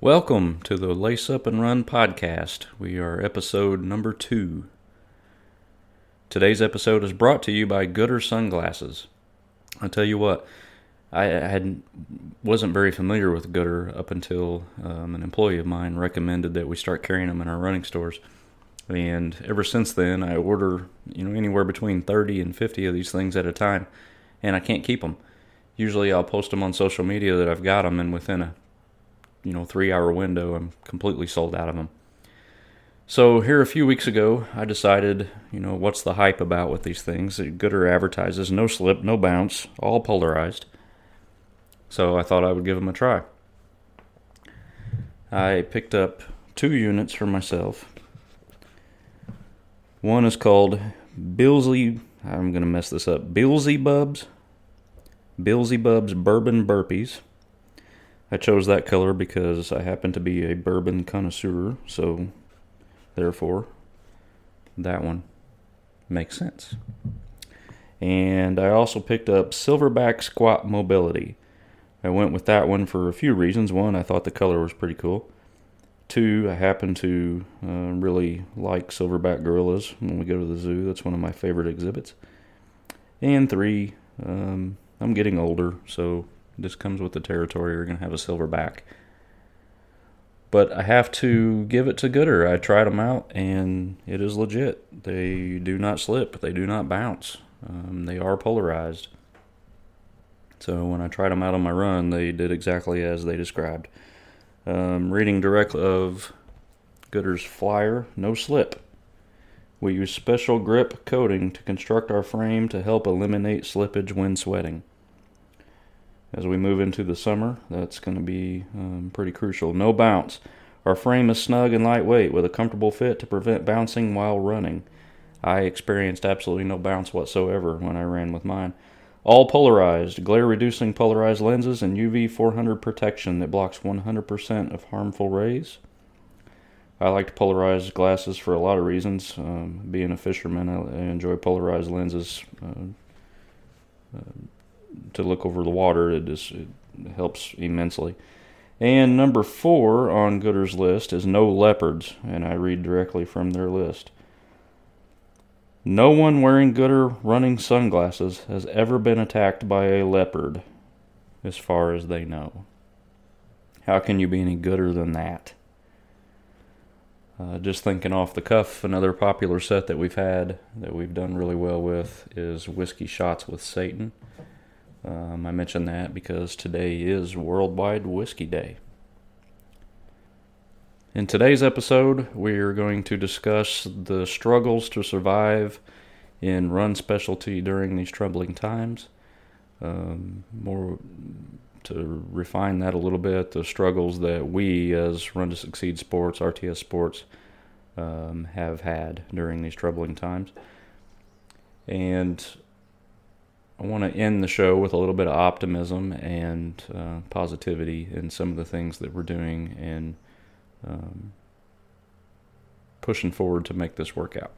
Welcome to the Lace Up and Run podcast. We are episode number two. Today's episode is brought to you by Goodr Sunglasses. I tell you what, I had wasn't very familiar with Goodr up until um, an employee of mine recommended that we start carrying them in our running stores. And ever since then, I order you know anywhere between 30 and 50 of these things at a time, and I can't keep them. Usually, I'll post them on social media that I've got them, and within a you know three hour window, I'm completely sold out of them. So here a few weeks ago, I decided, you know, what's the hype about with these things? Goodr advertises no slip, no bounce, all polarized. So I thought I would give them a try. I picked up two units for myself. One is called Billsy. I'm going to mess this up. Billsy Bubs. Billsy Bubs Bourbon Burpees. I chose that color because I happen to be a bourbon connoisseur, so therefore that one makes sense. And I also picked up Silverback Squat Mobility. I went with that one for a few reasons. One, I thought the color was pretty cool. Two, I happen to uh, really like silverback gorillas when we go to the zoo. That's one of my favorite exhibits. And three, um, I'm getting older, so this comes with the territory. You're going to have a silver back. But I have to give it to Goodr. I tried them out, and it is legit. They do not slip. They do not bounce. Um, they are polarized. So when I tried them out on my run, they did exactly as they described. Um, reading direct of Goodr's flyer, no slip. We use special grip coating to construct our frame to help eliminate slippage when sweating as we move into the summer. That's going to be um, pretty crucial. No bounce. Our frame is snug and lightweight with a comfortable fit to prevent bouncing while running. I experienced absolutely no bounce whatsoever when I ran with mine. All polarized, glare reducing polarized lenses, and UV 400 protection that blocks 100% of harmful rays. I like polarized glasses for a lot of reasons. Um, being a fisherman, I, I enjoy polarized lenses. Uh, uh, to look over the water. It just it helps immensely. And number four on Goodr's list is no leopards, and I read directly from their list. No one wearing Goodr running sunglasses has ever been attacked by a leopard, as far as they know. How can you be any gooder than that? Uh, just thinking off the cuff, another popular set that we've had that we've done really well with is Whiskey Shots with Satan. Um, I mention that because today is Worldwide Whiskey Day. In today's episode, we're going to discuss the struggles to survive in run specialty during these troubling times. Um, more to refine that a little bit, the struggles that we as Run to Succeed Sports, RTS Sports, um, have had during these troubling times. And I want to end the show with a little bit of optimism and uh, positivity in some of the things that we're doing and um, pushing forward to make this work out.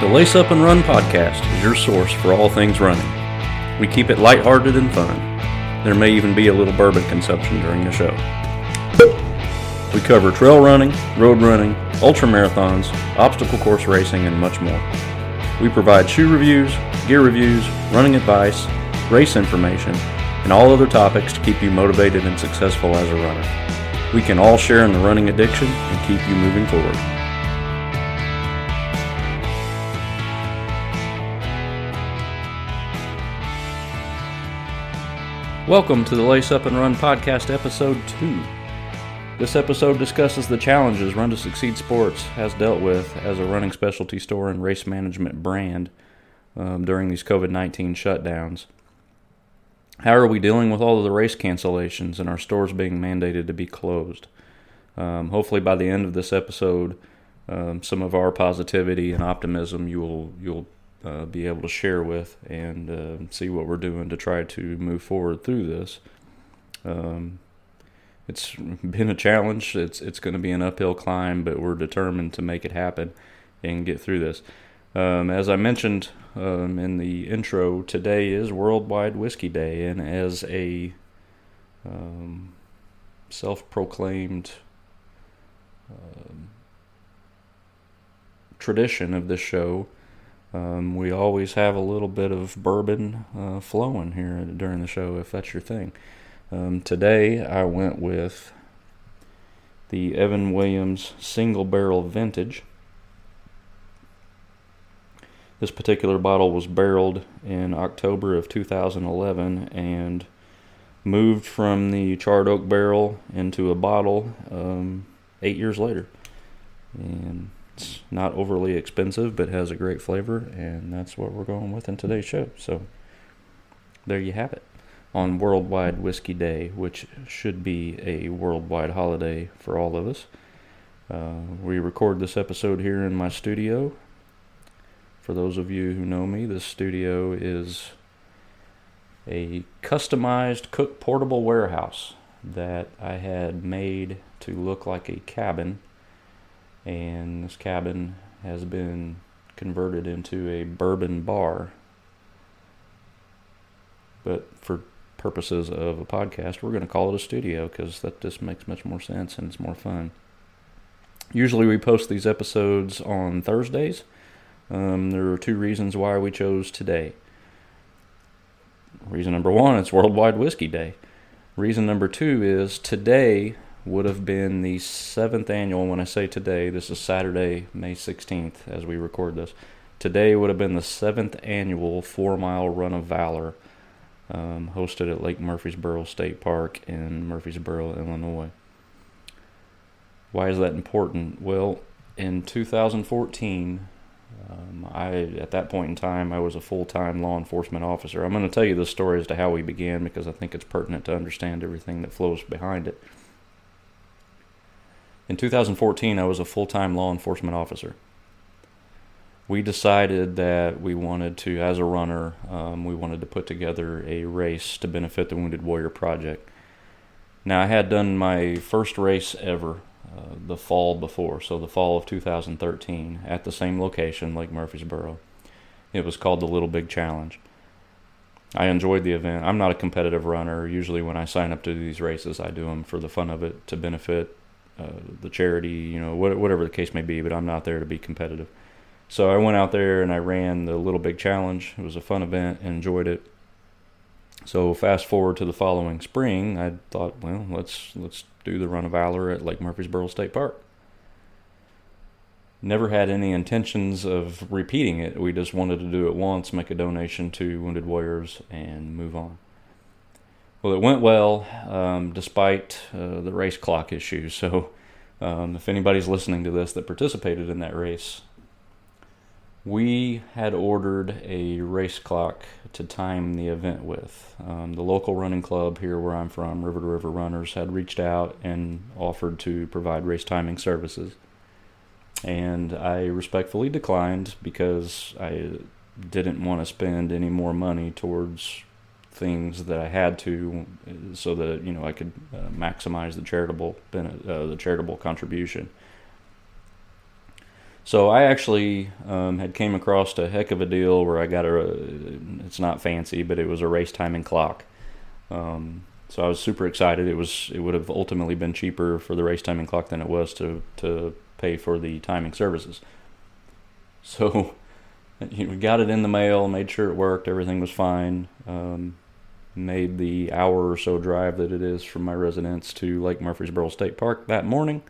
The Lace Up and Run podcast is your source for all things running. We keep it lighthearted and fun. There may even be a little bourbon consumption during the show. We cover trail running, road running, ultra marathons, obstacle course racing, and much more. We provide shoe reviews, gear reviews, running advice, race information, and all other topics to keep you motivated and successful as a runner. We can all share in the running addiction and keep you moving forward. Welcome to the Lace Up and Run podcast, episode 2. This episode discusses the challenges Run to Succeed Sports has dealt with as a running specialty store and race management brand um, during these COVID 19 shutdowns. How are we dealing with all of the race cancellations and our stores being mandated to be closed? Um, hopefully, by the end of this episode, um, some of our positivity and optimism you'll you'll uh, be able to share with and uh, see what we're doing to try to move forward through this. Um, it's been a challenge. It's it's going to be an uphill climb, but we're determined to make it happen and get through this. Um, as I mentioned um, in the intro, today is Worldwide Whiskey Day, and as a um, self proclaimed um, tradition of this show, um, we always have a little bit of bourbon uh, flowing here during the show, if that's your thing. Um, today I went with the Evan Williams Single Barrel Vintage. This particular bottle was barreled in October of 2011 and moved from the charred oak barrel into a bottle um, eight years later. And it's not overly expensive, but has a great flavor, and that's what we're going with in today's show. So there you have it on Worldwide Whiskey Day, which should be a worldwide holiday for all of us. Uh, we record this episode here in my studio for those of you who know me, this studio is a customized cook portable warehouse that I had made to look like a cabin. And this cabin has been converted into a bourbon bar. But for purposes of a podcast, we're going to call it a studio because that just makes much more sense and it's more fun. Usually, we post these episodes on Thursdays. Um, there are two reasons why we chose today. Reason number one, it's Worldwide Whiskey Day. Reason number two is today would have been the seventh annual. When I say today, this is Saturday, May 16th, as we record this. Today would have been the seventh annual Four Mile Run of Valor, um, hosted at Lake Murphysboro State Park in Murphysboro, Illinois. Why is that important? Well, in 2014, um, I at that point in time I was a full-time law enforcement officer. I'm going to tell you the story as to how we began because I think it's pertinent to understand everything that flows behind it. In 2014, I was a full-time law enforcement officer. We decided that we wanted to, as a runner, um, we wanted to put together a race to benefit the Wounded Warrior Project. Now, I had done my first race ever uh, the fall before, so the fall of 2013, at the same location, Lake Murphysboro. It was called the Little Big Challenge. I enjoyed the event. I'm not a competitive runner. Usually, when I sign up to these races, I do them for the fun of it, to benefit uh, the charity, you know, whatever the case may be, but I'm not there to be competitive. So I went out there and I ran the Little Big Challenge. It was a fun event, enjoyed it. So fast forward to the following spring, I thought, well, let's let's do the Run of Valor at Lake Murphysboro State Park. Never had any intentions of repeating it. We just wanted to do it once, make a donation to Wounded Warriors, and move on. Well, it went well, um, despite uh, the race clock issue. So, um, if anybody's listening to this that participated in that race, we had ordered a race clock to time the event with. Um, the local running club here where I'm from, River to River Runners, had reached out and offered to provide race timing services. And I respectfully declined because I didn't want to spend any more money towards things that I had to, so that you know I could uh, maximize the charitable uh, the charitable contribution. So I actually um, had came across a heck of a deal where I got a. It's not fancy, but it was a race timing clock. Um, so I was super excited. It was it would have ultimately been cheaper for the race timing clock than it was to to pay for the timing services. So we got it in the mail, made sure it worked, everything was fine. Um, made the hour or so drive that it is from my residence to Lake Murphysboro State Park that morning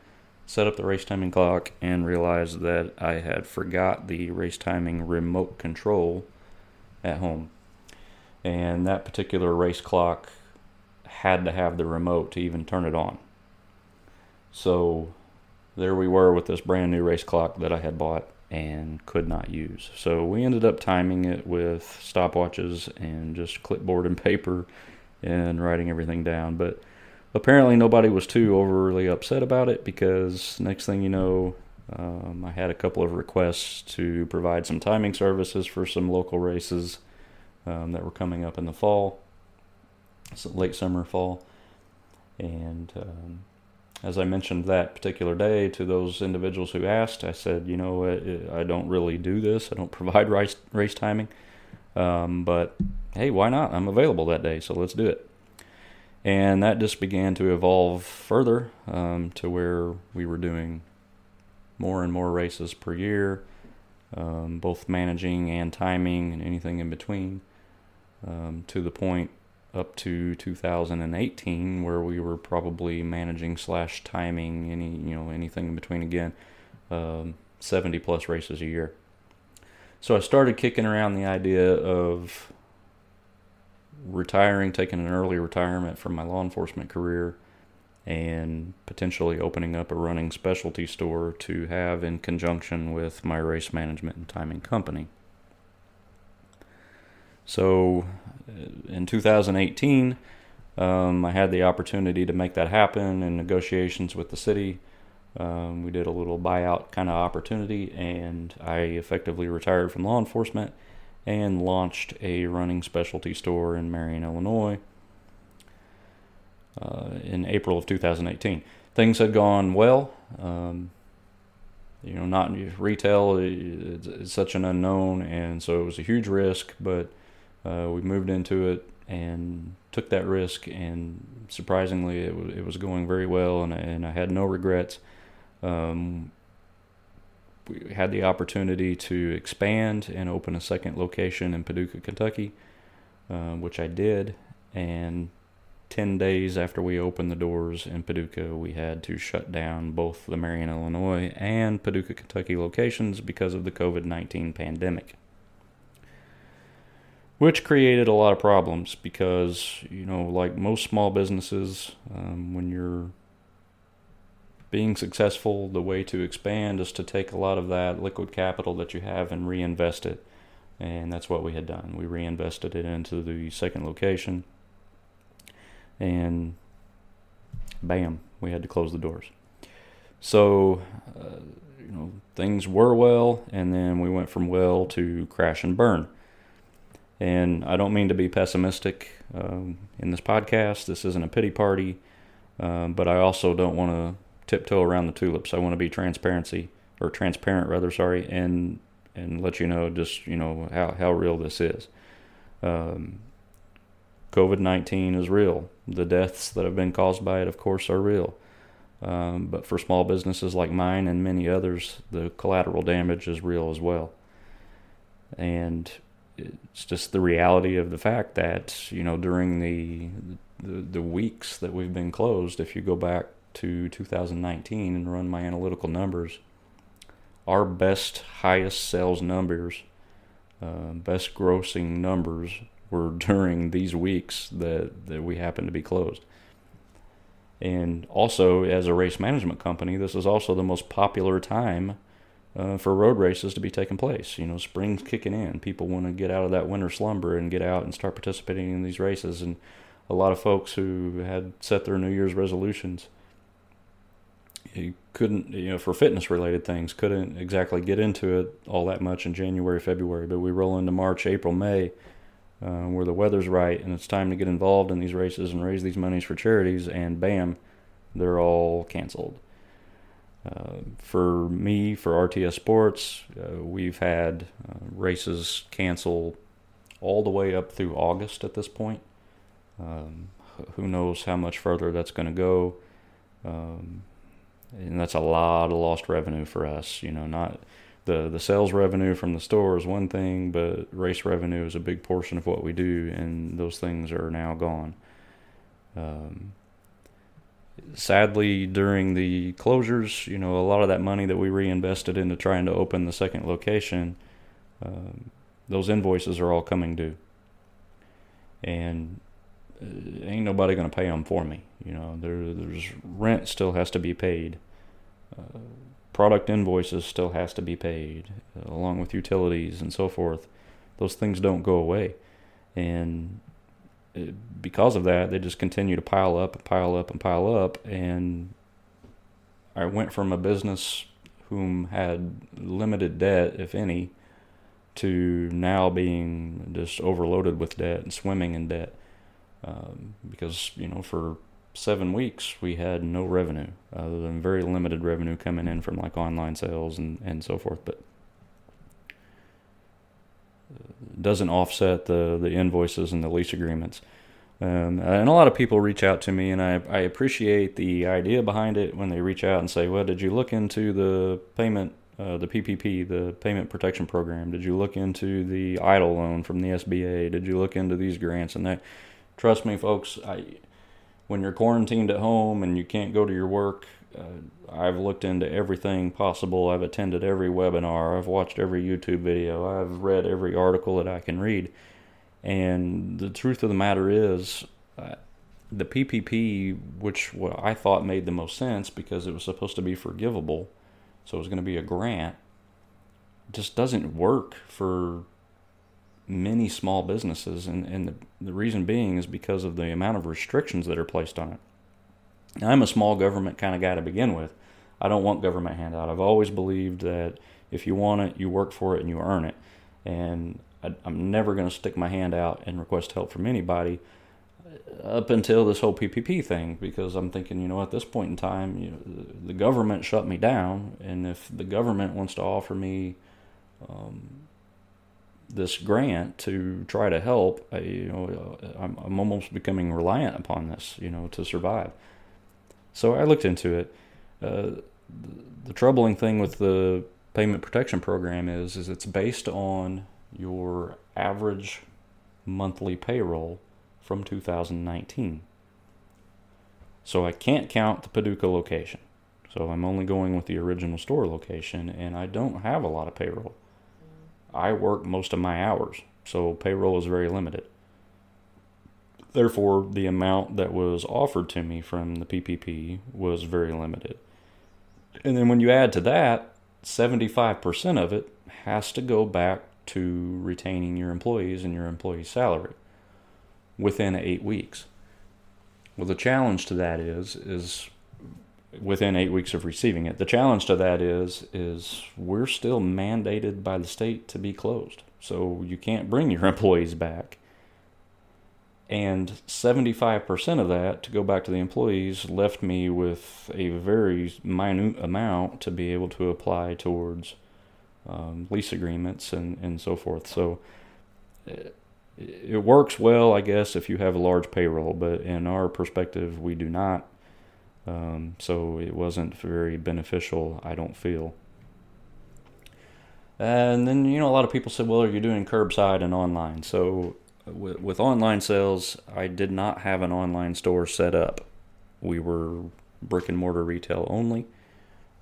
set up the race timing clock and realized that I had forgot the race timing remote control at home. And that particular race clock had to have the remote to even turn it on. So there we were with this brand new race clock that I had bought and could not use. So we ended up timing it with stopwatches and just clipboard and paper and writing everything down. But apparently nobody was too overly upset about it because next thing you know, um, I had a couple of requests to provide some timing services for some local races um, that were coming up in the fall, late summer, fall, and um, as I mentioned that particular day to those individuals who asked, I said, you know, I, I don't really do this. I don't provide race race timing, um, but hey, why not? I'm available that day, so let's do it. And that just began to evolve further um, to where we were doing more and more races per year, um, both managing and timing and anything in between, um, to the point up to 2018 where we were probably managing slash timing any you know anything in between again um, 70 plus races a year. So i started kicking around the idea of retiring taking an early retirement from my law enforcement career and potentially opening up a running specialty store to have in conjunction with my race management and timing company so uh, in 2018, um, I had the opportunity to make that happen in negotiations with the city. Um, we did a little buyout kind of opportunity, and I effectively retired from law enforcement and launched a running specialty store in Marion, Illinois uh, in April of 2018. Things had gone well. Um, you know, not retail is such an unknown, and so it was a huge risk, but uh, we moved into it and took that risk, and surprisingly, it, w- it was going very well, and, and I had no regrets. Um, we had the opportunity to expand and open a second location in Paducah, Kentucky, uh, which I did. And 10 days after we opened the doors in Paducah, we had to shut down both the Marion, Illinois and Paducah, Kentucky locations because of the COVID 19 pandemic which created a lot of problems because you know like most small businesses um, when you're being successful the way to expand is to take a lot of that liquid capital that you have and reinvest it. And that's what we had done. We reinvested it into the second location. And bam we had to close the doors. So uh, you know things were well and then we went from well to crash and burn. And I don't mean to be pessimistic um, in this podcast. This isn't a pity party, um, but I also don't want to tiptoe around the tulips. I want to be transparency or transparent rather. Sorry, and and let you know just you know how how real this is. Um, COVID nineteen is real. The deaths that have been caused by it, of course, are real. Um, but for small businesses like mine and many others, the collateral damage is real as well. And it's just the reality of the fact that you know during the, the the weeks that we've been closed, if you go back to 2019 and run my analytical numbers, our best, highest sales numbers, uh, best grossing numbers were during these weeks that, that we happen to be closed. And also, as a race management company, this is also the most popular time uh, for road races to be taking place. You know, spring's kicking in. People want to get out of that winter slumber and get out and start participating in these races. And a lot of folks who had set their New Year's resolutions you couldn't, you know, for fitness related things, couldn't exactly get into it all that much in January, February. But we roll into March, April, May, uh, where the weather's right and it's time to get involved in these races and raise these monies for charities, and bam, they're all canceled. Uh, for me, for RTS Sports, uh, we've had uh, races cancel all the way up through August at this point. Um, who knows how much further that's going to go? Um, and that's a lot of lost revenue for us. You know, not the the sales revenue from the store is one thing, but race revenue is a big portion of what we do, and those things are now gone. Um, sadly, during the closures, you know, a lot of that money that we reinvested into trying to open the second location, um, those invoices are all coming due, and ain't nobody going to pay them for me. You know, there, there's rent still has to be paid. Uh, product invoices still has to be paid, uh, along with utilities and so forth. Those things don't go away, and because of that, they just continue to pile up and pile up and pile up. And I went from a business whom had limited debt, if any, to now being just overloaded with debt and swimming in debt. Um, because, you know, for seven weeks, we had no revenue other than very limited revenue coming in from like online sales and, and so forth. But doesn't offset the, the invoices and the lease agreements. Um, and a lot of people reach out to me, and I, I appreciate the idea behind it when they reach out and say, Well, did you look into the payment, uh, the PPP, the Payment Protection Program? Did you look into the EIDL loan from the SBA? Did you look into these grants and that? Trust me, folks, I, when you're quarantined at home and you can't go to your work, uh, I've looked into everything possible. I've attended every webinar. I've watched every YouTube video. I've read every article that I can read. And the truth of the matter is, uh, the PPP, which what I thought made the most sense because it was supposed to be forgivable, so it was going to be a grant, just doesn't work for many small businesses. And, and the, the reason being is because of the amount of restrictions that are placed on it. I'm a small government kind of guy to begin with. I don't want government handout. I've always believed that if you want it, you work for it and you earn it. And I, am never going to stick my hand out and request help from anybody up until this whole PPP thing because I'm thinking, you know, at this point in time, you know, the government shut me down, and if the government wants to offer me um, this grant to try to help, I, you know, I'm, I'm almost becoming reliant upon this, you know, to survive. So I looked into it. Uh, the troubling thing with the payment protection program is is it's based on your average monthly payroll from 2019. So I can't count the Paducah location. So I'm only going with the original store location and I don't have a lot of payroll. I work most of my hours, so payroll is very limited. Therefore, the amount that was offered to me from the PPP was very limited. And then when you add to that, 75% of it has to go back to retaining your employees and your employee salary within eight weeks. Well, the challenge to that is is within eight weeks of receiving it. The challenge to that is is we're still mandated by the state to be closed, so you can't bring your employees back. And 75% of that to go back to the employees left me with a very minute amount to be able to apply towards um, lease agreements and, and so forth. So it, it works well i guess if you have a large payroll but in our perspective we do not um, so it wasn't very beneficial i don't feel and then you know a lot of people said well are you doing curbside and online so with, with online sales, I did not have an online store set up. We were brick and mortar retail only,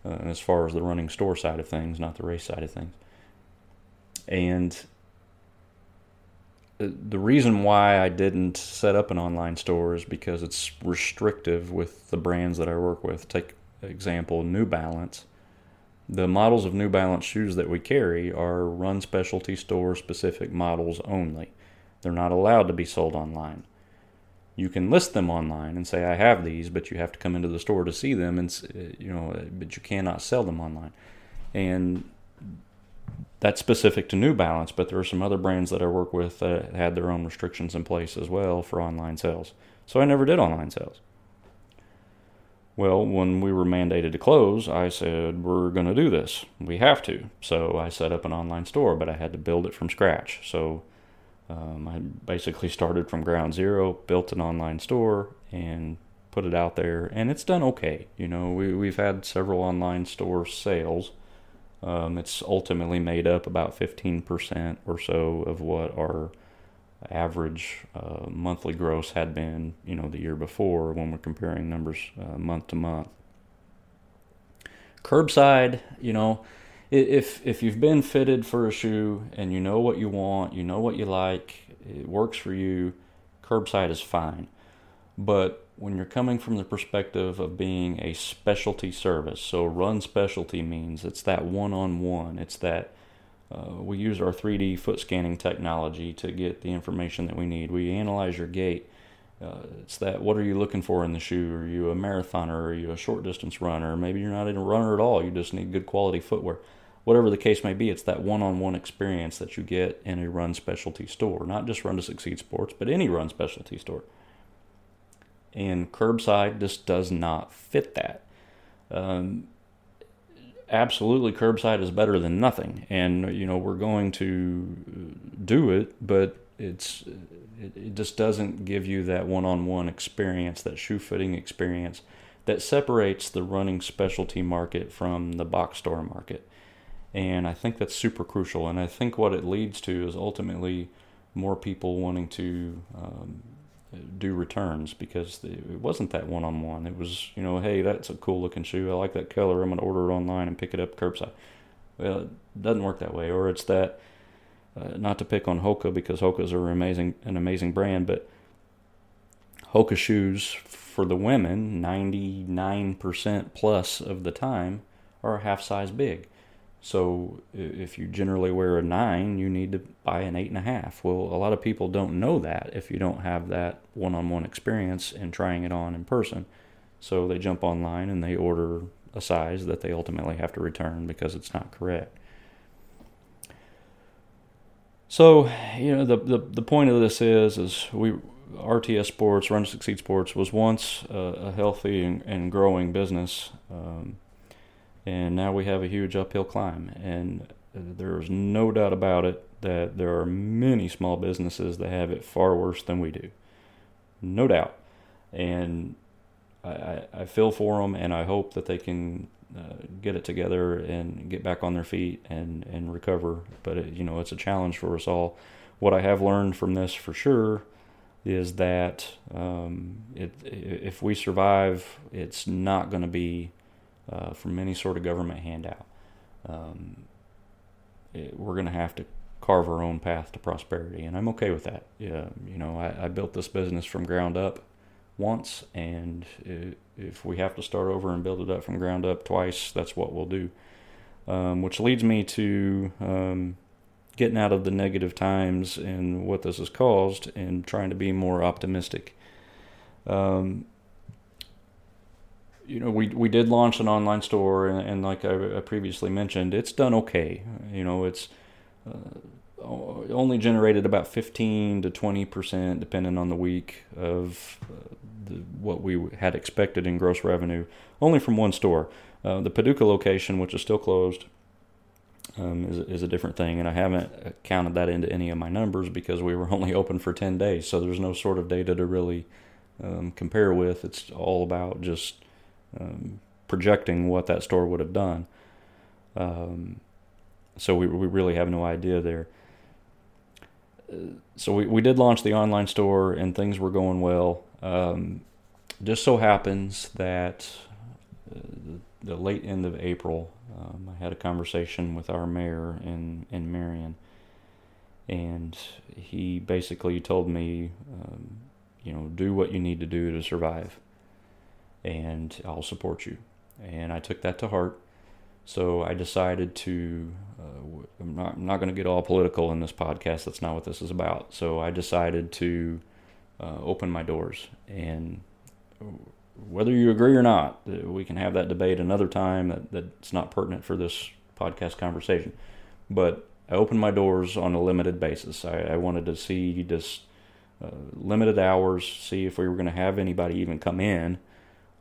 uh, as far as the running store side of things, not the race side of things. And the reason why I didn't set up an online store is because it's restrictive with the brands that I work with. Take example, New Balance. The models of New Balance shoes that we carry are run specialty store specific models only. They're not allowed to be sold online. You can list them online and say I have these, but you have to come into the store to see them, and you know, but you cannot sell them online. And that's specific to New Balance, but there are some other brands that I work with that had their own restrictions in place as well for online sales. So I never did online sales. Well, when we were mandated to close, I said, We're going to do this. We have to. So I set up an online store, but I had to build it from scratch. So um, I basically started from ground zero, built an online store, and put it out there, and it's done okay. You know, we we've had several online store sales. Um, it's ultimately made up about 15% or so of what our average uh, monthly gross had been, you know, the year before when we're comparing numbers uh, month to month. Curbside, you know, if if you've been fitted for a shoe and you know what you want, you know what you like, it works for you, curbside is fine. But when you're coming from the perspective of being a specialty service, so run specialty means it's that one on one, it's that uh, we use our 3D foot scanning technology to get the information that we need. We analyze your gait. Uh, it's that what are you looking for in the shoe? Are you a marathoner? Are you a short distance runner? Maybe you're not even a runner at all. You just need good quality footwear whatever the case may be, it's that one on one experience that you get in a run specialty store. Not just Run to Succeed Sports, but any run specialty store. And curbside just does not fit that. Um, absolutely, curbside is better than nothing, and you know we're going to do it, but it's it, it just doesn't give you that one-on-one experience, that shoe fitting experience that separates the running specialty market from the box store market. And I think that's super crucial. And I think what it leads to is ultimately more people wanting to um, do returns because it wasn't that one on one. It was, you know, hey, that's a cool looking shoe. I like that color. I'm going to order it online and pick it up curbside. Well, it doesn't work that way. Or it's that, uh, not to pick on Hoka because Hoka's are amazing, an amazing brand, but Hoka shoes for the women, 99% plus of the time, are a half size big. So if you generally wear a nine, you need to buy an eight and a half. Well, a lot of people don't know that if you don't have that one on one experience in trying it on in person. So they jump online and they order a size that they ultimately have to return because it's not correct. So, you know, the, the, the point of this is, is we, RTS Sports, Run to Succeed Sports, was once a, a healthy and, and, growing business. Um, and now we have a huge uphill climb. And there's no doubt about it that there are many small businesses that have it far worse than we do. No doubt. And I, I feel for them, and I hope that they can uh, get it together and get back on their feet and, and recover. But, it, you know, it's a challenge for us all. What I have learned from this for sure is that um, it, if we survive, it's not going to be uh, from any sort of government handout. Um, it, we're going to have to carve our own path to prosperity, and I'm okay with that. Yeah, you know, I, I built this business from ground up once, and it, if we have to start over and build it up from ground up twice, that's what we'll do. Um, which leads me to um, getting out of the negative times and what this has caused and trying to be more optimistic. Um, you know, we we did launch an online store, and, and like I, I, previously mentioned, it's done okay. You know, it's uh, only generated about 15 to 20 percent, depending on the week, of uh, the, what we had expected in gross revenue, only from one store. Uh, the Paducah location, which is still closed, um, is, is a different thing, and I haven't counted that into any of my numbers because we were only open for 10 days, so there's no sort of data to really um, compare with. It's all about just um, projecting what that store would have done. Um, so we, we really have no idea there. so we, we did launch the online store and things were going well. Um, just so happens that uh, the, the, late end of April, um, I had a conversation with our mayor in, in Marion, and he basically told me, um, you know, do what you need to do to survive and I'll support you. And I took that to heart. So I decided to, uh, I'm not, not going to get all political in this podcast. That's not what this is about. So I decided to uh, open my doors. And whether you agree or not, we can have that debate another time that, that's not pertinent for this podcast conversation. But I opened my doors on a limited basis. I, I wanted to see just uh, limited hours, see if we were going to have anybody even come in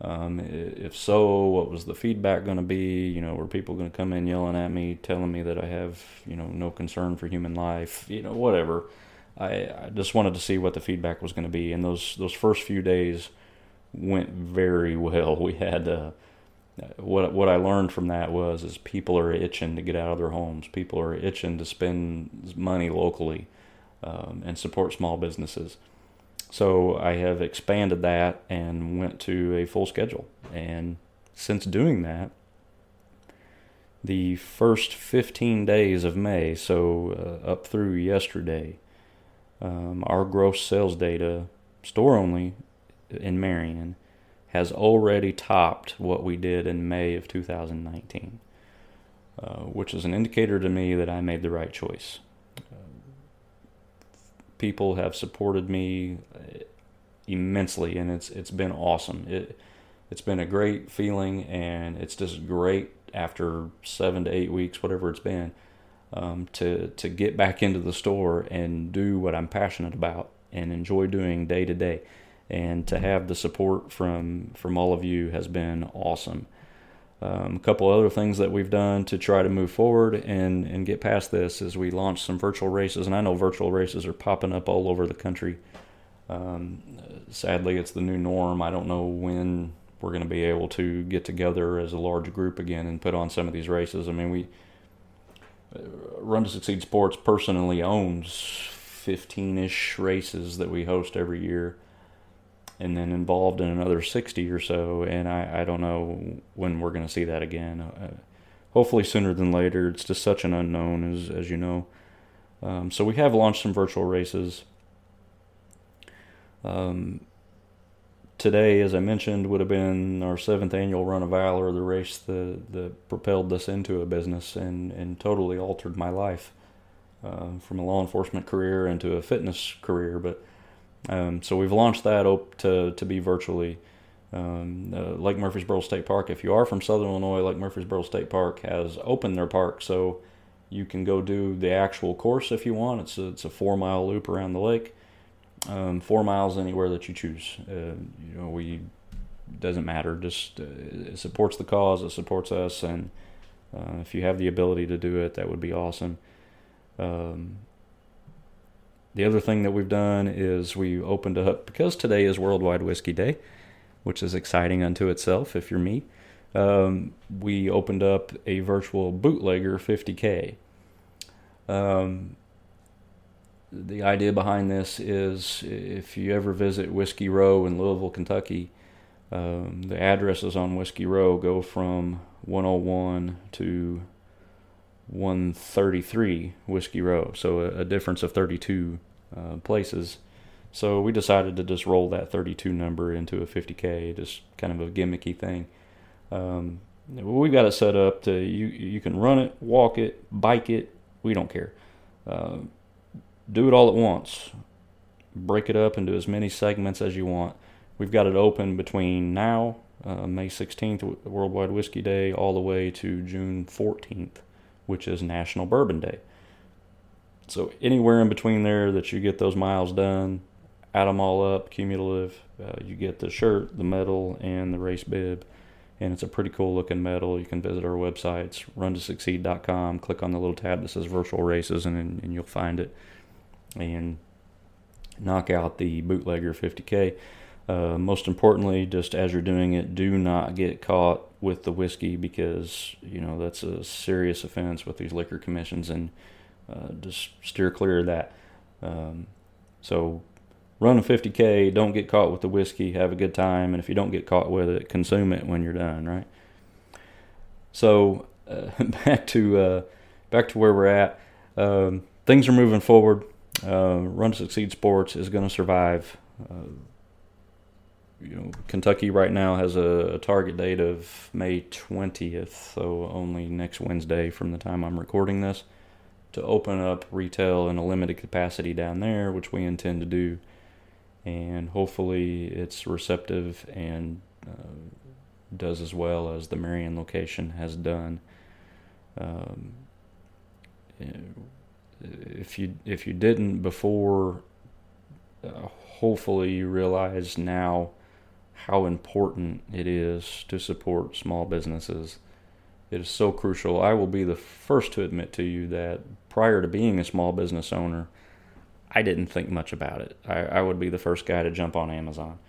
um, if so, what was the feedback going to be? You know, were people going to come in yelling at me, telling me that I have, you know, no concern for human life? You know, whatever. I, I just wanted to see what the feedback was going to be, and those those first few days went very well. We had uh, what what I learned from that was is people are itching to get out of their homes. People are itching to spend money locally um, and support small businesses. So I have expanded that and went to a full schedule. And since doing that, the first 15 days of May, so uh, up through yesterday, um, our gross sales data, store only in Marion, has already topped what we did in May of 2019, uh, which is an indicator to me that I made the right choice people have supported me immensely, and it's it's been awesome. It it's been a great feeling, and it's just great after seven to eight weeks, whatever it's been, um, to to get back into the store and do what I'm passionate about and enjoy doing day to day. and to have the support from from all of you has been awesome. Um, a couple other things that we've done to try to move forward and, and get past this is we launched some virtual races, and I know virtual races are popping up all over the country. Um, sadly, it's the new norm. I don't know when we're going to be able to get together as a large group again and put on some of these races. I mean, we uh, Run to Succeed Sports personally owns 15 ish races that we host every year and then involved in another 60 or so. And I, I don't know when we're going to see that again. Uh, hopefully sooner than later. It's just such an unknown, as, as you know. Um, so we have launched some virtual races. Um, today, as I mentioned, would have been our seventh annual Run of Valor, the race that, that propelled us into a business and, and totally altered my life uh, from a law enforcement career into a fitness career. But um, so we've launched that op- to to be virtually. Um, uh, Lake Murphysboro State Park. If you are from Southern Illinois, Lake Murphysboro State Park has opened their park, so you can go do the actual course if you want. It's a, it's a four mile loop around the lake, um, four miles anywhere that you choose. Uh, you know, we doesn't matter. Just uh, it supports the cause. It supports us, and uh, if you have the ability to do it, that would be awesome. Um, the other thing that we've done is we opened up because today is Worldwide Whiskey Day, which is exciting unto itself if you're me. Um, we opened up a virtual bootlegger 50k. Um, the idea behind this is if you ever visit Whiskey Row in Louisville, Kentucky, um, the addresses on Whiskey Row go from 101 to 133 Whiskey Row, so a, a difference of 32 uh, places. So we decided to just roll that 32 number into a 50k, just kind of a gimmicky thing. Um, we've got it set up to you. You can run it, walk it, bike it. We don't care. Uh, do it all at once. Break it up into as many segments as you want. We've got it open between now, uh, May 16th, Worldwide Whiskey Day, all the way to June 14th which is National Bourbon Day. So anywhere in between there that you get those miles done, add them all up, cumulative. Uh, you get the shirt, the medal, and the race bib, and it's a pretty cool looking medal. You can visit our websites, runtosucceed.com, click on the little tab that says virtual races, and, and you'll find it. And knock out the bootlegger 50k. Uh, most importantly, just as you're doing it, do not get caught with the whiskey because you know that's a serious offense with these liquor commissions, and uh, just steer clear of that. Um, so, run a 50k. Don't get caught with the whiskey. Have a good time, and if you don't get caught with it, consume it when you're done. Right. So, uh, back to uh, back to where we're at. Um, things are moving forward. Uh, run to Succeed Sports is going to survive uh, you know, Kentucky right now has a, a, target date of May 20th, so only next Wednesday from the time I'm recording this, to open up retail in a limited capacity down there, which we intend to do. And hopefully it's receptive and uh, does as well as the Marion location has done. Um, if you if you didn't before, uh, hopefully you realize now how important it is to support small businesses. It is so crucial. I will be the first to admit to you that prior to being a small business owner, I didn't think much about it. I, I would be the first guy to jump on Amazon.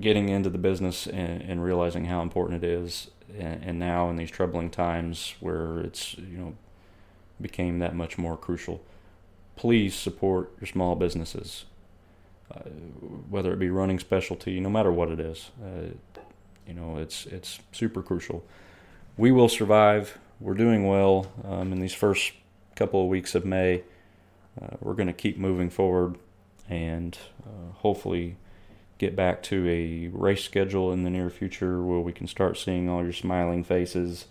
Getting into the business and, and realizing how important it is, and, and now in these troubling times where it's you know became that much more crucial. Please support your small businesses uh, whether it be running specialty, no matter what it is. Uh, you know, it's it's super crucial. We will survive. We're doing well um, in these first couple of weeks of May. Uh, we're going to keep moving forward and uh, hopefully get back to a race schedule in the near future where we can start seeing all your smiling faces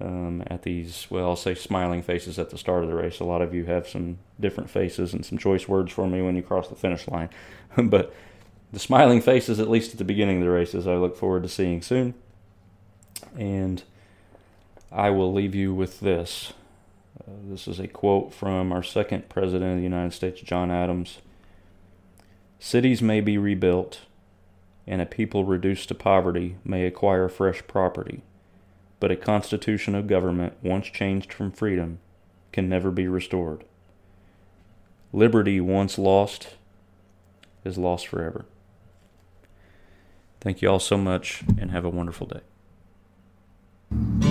um, at these, well, I'll say smiling faces at the start of the race. A lot of you have some different faces and some choice words for me when you cross the finish line. but the smiling faces, at least at the beginning of the races, I look forward to seeing soon. And I will leave you with this. Uh, this is a quote from our second president of the United States, John Adams. Cities may be rebuilt, and a people reduced to poverty may acquire fresh property, but a constitution of government once changed from freedom can never be restored. Liberty once lost is lost forever. Thank you all so much and have a wonderful day.